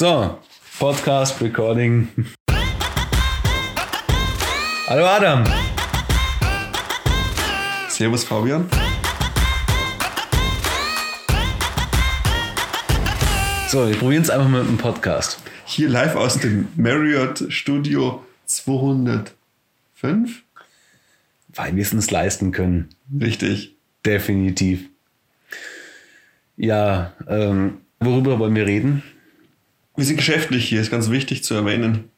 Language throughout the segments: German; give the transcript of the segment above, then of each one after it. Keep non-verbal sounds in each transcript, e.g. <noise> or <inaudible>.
So, Podcast Recording. Hallo Adam. Servus Fabian. So, wir probieren es einfach mit einem Podcast. Hier live aus dem Marriott Studio 205. Weil wir es uns leisten können. Richtig. Definitiv. Ja, ähm, worüber wollen wir reden? Wir sind geschäftlich hier, ist ganz wichtig zu erwähnen.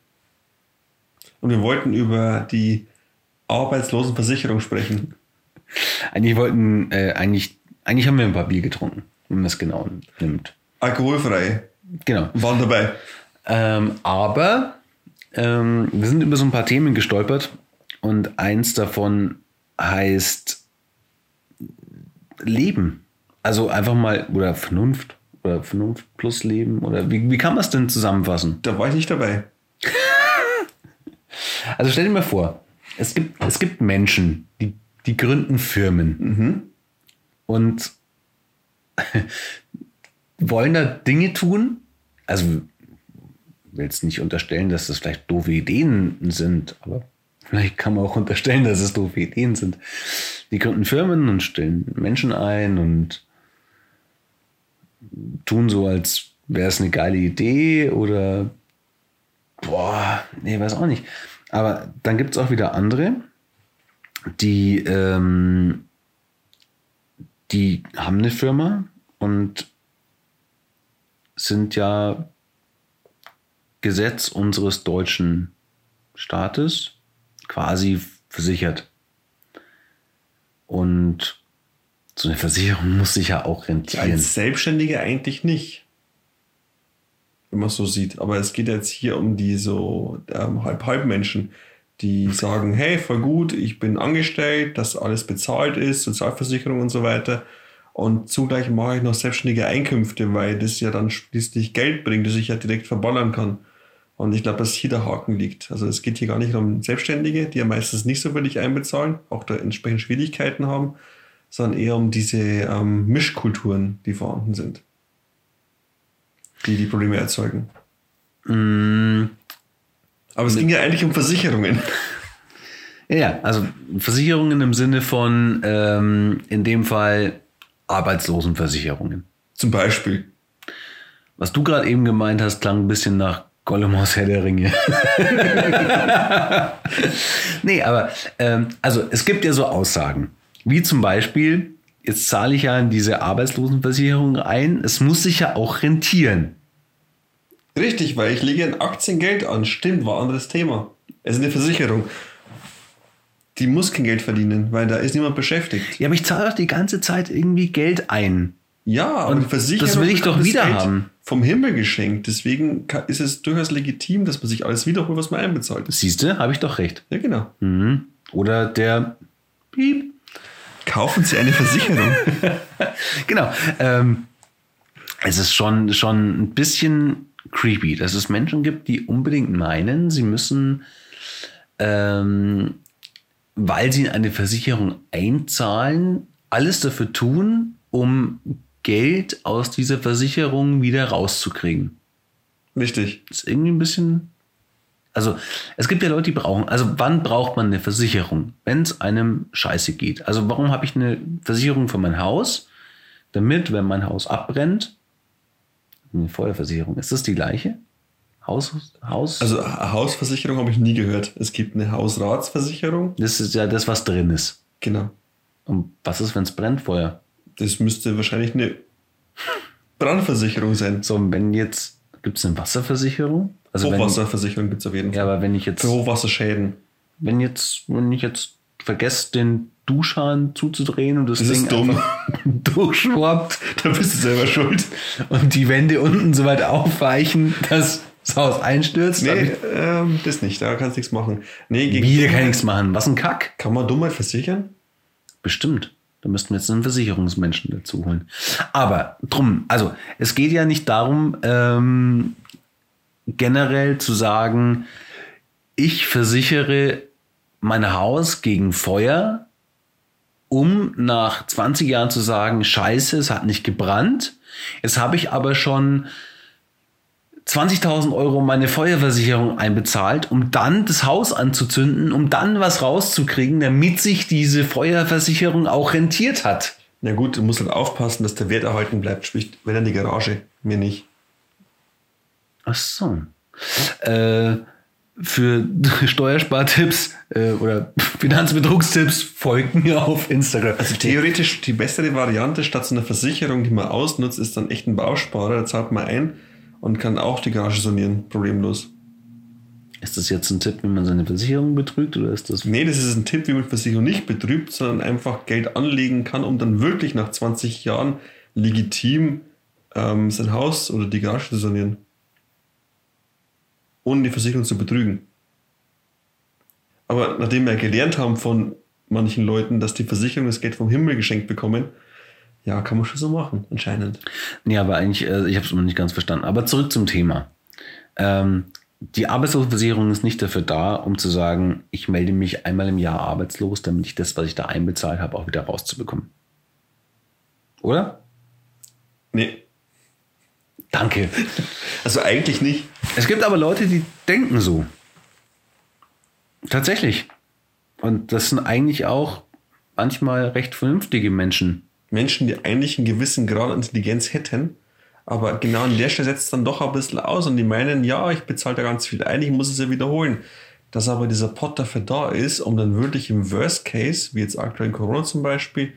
Und wir wollten über die Arbeitslosenversicherung sprechen. Eigentlich wollten, äh, eigentlich, eigentlich haben wir ein paar Bier getrunken, wenn man es genau nimmt. Alkoholfrei. Genau. Waren dabei. Ähm, aber ähm, wir sind über so ein paar Themen gestolpert und eins davon heißt Leben. Also einfach mal, oder Vernunft, oder Vernunft plus Leben, oder wie, wie kann man es denn zusammenfassen? Da war ich nicht dabei. <laughs> Also stell dir mal vor, es gibt, es gibt Menschen, die, die gründen Firmen und <laughs> wollen da Dinge tun. Also ich will jetzt nicht unterstellen, dass das vielleicht doofe Ideen sind, aber vielleicht kann man auch unterstellen, dass es doofe Ideen sind. Die gründen Firmen und stellen Menschen ein und tun so, als wäre es eine geile Idee oder boah, nee, weiß auch nicht. Aber dann gibt es auch wieder andere, die, ähm, die haben eine Firma und sind ja Gesetz unseres deutschen Staates quasi versichert. Und so eine Versicherung muss sich ja auch rentieren. Als Selbstständige eigentlich nicht. Wenn man es so sieht. Aber es geht jetzt hier um die so ähm, Halb-Halb-Menschen, die sagen, hey, voll gut, ich bin angestellt, dass alles bezahlt ist, Sozialversicherung und so weiter. Und zugleich mache ich noch selbstständige Einkünfte, weil das ja dann schließlich Geld bringt, das ich ja direkt verballern kann. Und ich glaube, dass hier der Haken liegt. Also es geht hier gar nicht um Selbstständige, die ja meistens nicht so wirklich einbezahlen, auch da entsprechend Schwierigkeiten haben, sondern eher um diese ähm, Mischkulturen, die vorhanden sind, die die Probleme erzeugen. Mm, Aber es ging ja eigentlich um Versicherungen. <laughs> Ja, also Versicherungen im Sinne von, ähm, in dem Fall Arbeitslosenversicherungen. Zum Beispiel. Was du gerade eben gemeint hast, klang ein bisschen nach Gollum aus Herr der Ringe. <laughs> <laughs> nee, aber ähm, also es gibt ja so Aussagen, wie zum Beispiel, jetzt zahle ich ja in diese Arbeitslosenversicherung ein, es muss sich ja auch rentieren. Richtig, weil ich lege in Aktien Geld an. Stimmt, war ein anderes Thema. Es ist eine Versicherung. Die muss kein Geld verdienen, weil da ist niemand beschäftigt. Ja, aber ich zahle doch die ganze Zeit irgendwie Geld ein. Ja, aber Und die Versicherung das will ich doch wieder Geld haben. Vom Himmel geschenkt. Deswegen ist es durchaus legitim, dass man sich alles wiederholt, was man einbezahlt. Siehst du, habe ich doch recht. Ja, genau. Mhm. Oder der Piep. Kaufen Sie eine Versicherung. <laughs> Genau. Ähm, es ist schon, schon ein bisschen creepy, dass es Menschen gibt, die unbedingt meinen, sie müssen, ähm, weil sie in eine Versicherung einzahlen, alles dafür tun, um Geld aus dieser Versicherung wieder rauszukriegen. Richtig. Das ist irgendwie ein bisschen. Also, es gibt ja Leute, die brauchen. Also, wann braucht man eine Versicherung? Wenn es einem scheiße geht. Also, warum habe ich eine Versicherung für mein Haus? Damit, wenn mein Haus abbrennt, eine Feuerversicherung. Ist das die gleiche? Haus? Haus? Also Hausversicherung habe ich nie gehört. Es gibt eine Hausratsversicherung. das ist ja das, was drin ist. Genau. Und was ist, wenn es brennt, Feuer? Das müsste wahrscheinlich eine Brandversicherung sein. So, wenn jetzt. Gibt es eine Wasserversicherung? Also Hochwasserversicherung gibt es auf jeden Fall. ja, aber wenn ich jetzt. Für Hochwasserschäden. wenn jetzt, wenn ich jetzt vergesse, den Duschhahn zuzudrehen und das, Das Ding ist dumm. <laughs> durchschwappt Da bist du selber schuld. und die Wände unten so weit aufweichen, dass das Haus einstürzt. Nee, ähm, das nicht. Da kannst du nichts machen. Nee, gegen Wieder kann nichts machen. Was ein Kack. Kann man Dummheit versichern? Bestimmt. Da müssten wir jetzt einen Versicherungsmenschen dazu holen. Aber drum, also es geht ja nicht darum, ähm, generell zu sagen, ich versichere mein Haus gegen Feuer, um nach 20 Jahren zu sagen, scheiße, es hat nicht gebrannt. Jetzt habe ich aber schon 20.000 Euro meine Feuerversicherung einbezahlt, um dann das Haus anzuzünden, um dann was rauszukriegen, damit sich diese Feuerversicherung auch rentiert hat. Na gut, du musst halt aufpassen, dass der Wert erhalten bleibt, sprich, wenn dann die Garage, mir nicht. Ach so. Äh, für <laughs> Steuerspartipps äh, oder <laughs> Finanzbetrugstipps folgen mir auf Instagram. Also theoretisch die bessere Variante statt so einer Versicherung, die man ausnutzt, ist dann echt ein Bausparer. Da zahlt man ein und kann auch die Garage sanieren, problemlos. Ist das jetzt ein Tipp, wie man seine Versicherung betrügt oder ist das? Nee, das ist ein Tipp, wie man Versicherung nicht betrügt, sondern einfach Geld anlegen kann, um dann wirklich nach 20 Jahren legitim ähm, sein Haus oder die Garage zu sanieren. Ohne die Versicherung zu betrügen. Aber nachdem wir gelernt haben von manchen Leuten, dass die Versicherung das Geld vom Himmel geschenkt bekommen, ja, kann man schon so machen, anscheinend. Nee, aber eigentlich, äh, ich habe es noch nicht ganz verstanden. Aber zurück zum Thema. Ähm, die Arbeitslosenversicherung ist nicht dafür da, um zu sagen, ich melde mich einmal im Jahr arbeitslos, damit ich das, was ich da einbezahlt habe, auch wieder rauszubekommen. Oder? Nee. Danke. <laughs> Also eigentlich nicht. Es gibt aber Leute, die denken so. Tatsächlich. Und das sind eigentlich auch manchmal recht vernünftige Menschen. Menschen, die eigentlich einen gewissen Grad an Intelligenz hätten, aber genau an der Stelle setzt es dann doch ein bisschen aus und die meinen, ja, ich bezahle da ganz viel ein, ich muss es ja wiederholen. Dass aber dieser Pot dafür da ist, um dann wirklich im Worst Case, wie jetzt aktuell in Corona zum Beispiel,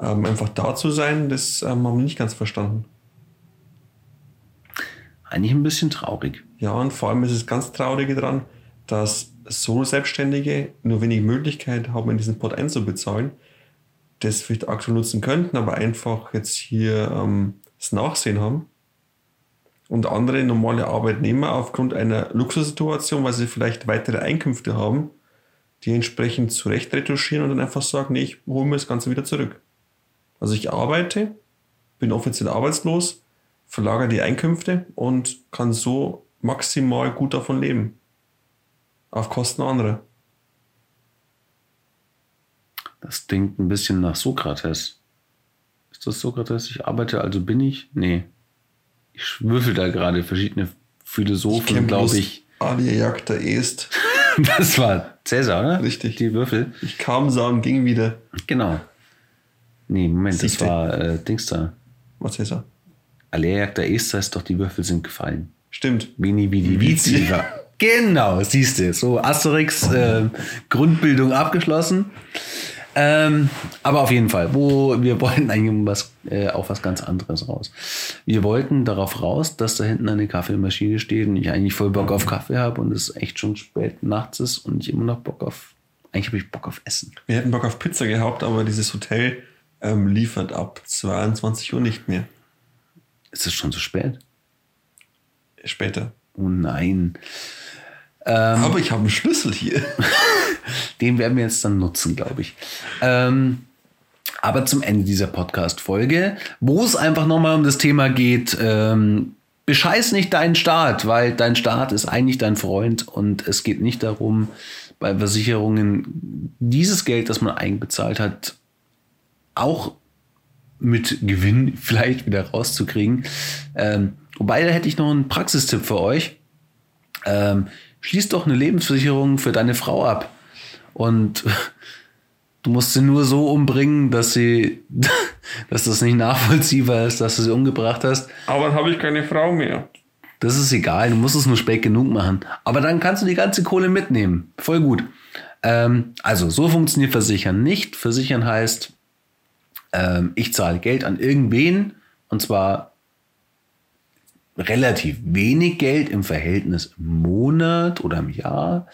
ähm, einfach da zu sein, das ähm, haben wir nicht ganz verstanden. Eigentlich ein bisschen traurig. Ja, und vor allem ist es ganz Traurige dran, dass so Selbstständige nur wenig Möglichkeit haben, in diesen Pot einzubezahlen, das vielleicht aktuell nutzen könnten, aber einfach jetzt hier ähm, das Nachsehen haben. Und andere normale Arbeitnehmer aufgrund einer Luxussituation, weil sie vielleicht weitere Einkünfte haben, die entsprechend zurecht retuschieren und dann einfach sagen, nee, ich hole mir das Ganze wieder zurück. Also ich arbeite, bin offiziell arbeitslos, verlagere die Einkünfte und kann so maximal gut davon leben. Auf Kosten anderer. Das klingt ein bisschen nach Sokrates. Ist das Sokrates? Ich arbeite, also bin ich? Nee. Ich würfel da gerade verschiedene Philosophen, glaube ich. Alia jagta est. das war Cäsar, oder? Richtig. Die Würfel. Ich kam, sah und ging wieder. Genau. Nee, Moment, Siehste. das war äh, Dings da. Was ist er? Alea jagta est heißt doch, die Würfel sind gefallen. Stimmt. Vini Vidi Vici. Genau, siehst du. So Asterix äh, Grundbildung abgeschlossen. Ähm, aber auf jeden Fall, wo wir wollten eigentlich was, äh, auf was ganz anderes raus. Wir wollten darauf raus, dass da hinten eine Kaffeemaschine steht und ich eigentlich voll Bock auf Kaffee habe und es echt schon spät nachts ist und ich immer noch Bock auf, eigentlich habe ich Bock auf Essen. Wir hätten Bock auf Pizza gehabt, aber dieses Hotel ähm, liefert ab 22 Uhr nicht mehr. Ist es schon so spät? Später. Oh nein. Aber ich habe einen Schlüssel hier. <laughs> Den werden wir jetzt dann nutzen, glaube ich. Ähm, aber zum Ende dieser Podcast-Folge, wo es einfach nochmal um das Thema geht, ähm, bescheiß nicht deinen Staat, weil dein Staat ist eigentlich dein Freund und es geht nicht darum, bei Versicherungen dieses Geld, das man einbezahlt hat, auch mit Gewinn <laughs> vielleicht wieder rauszukriegen. Ähm, wobei, da hätte ich noch einen Praxistipp für euch. Ähm, schließ doch eine Lebensversicherung für deine Frau ab. Und du musst sie nur so umbringen, dass sie, <laughs> dass das nicht nachvollziehbar ist, dass du sie umgebracht hast. Aber dann habe ich keine Frau mehr. Das ist egal, du musst es nur spät genug machen. Aber dann kannst du die ganze Kohle mitnehmen. Voll gut. Ähm, also, so funktioniert Versichern nicht. Versichern heißt, ähm, ich zahle Geld an irgendwen und zwar relativ wenig Geld im Verhältnis im Monat oder im Jahr,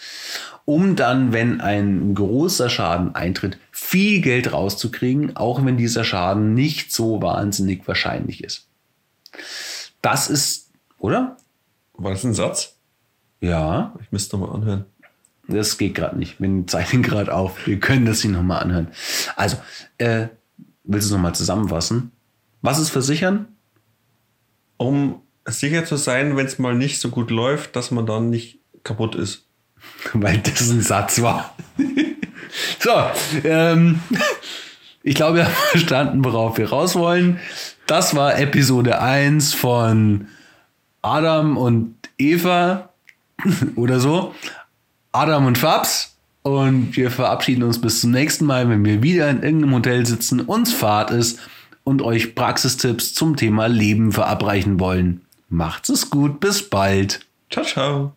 um dann, wenn ein großer Schaden eintritt, viel Geld rauszukriegen, auch wenn dieser Schaden nicht so wahnsinnig wahrscheinlich ist. Das ist, oder? War das ein Satz? Ja, Ich müsste mal anhören. das geht gerade nicht. Wir zeichnen gerade auf. Wir können das hier nochmal anhören. Also, äh, willst du es nochmal zusammenfassen? Was ist Versichern? Um sicher zu sein, wenn es mal nicht so gut läuft, dass man dann nicht kaputt ist. <laughs> Weil das ein Satz war. <laughs> so, ähm, <laughs> ich glaube, wir haben verstanden, worauf wir raus wollen. Das war Episode 1 von Adam und Eva oder so, Adam und Fabs. Und wir verabschieden uns bis zum nächsten Mal, wenn wir wieder in irgendeinem Hotel sitzen, uns Fahrt ist und euch Praxistipps zum Thema Leben verabreichen wollen. Macht's es gut, bis bald. Ciao, ciao.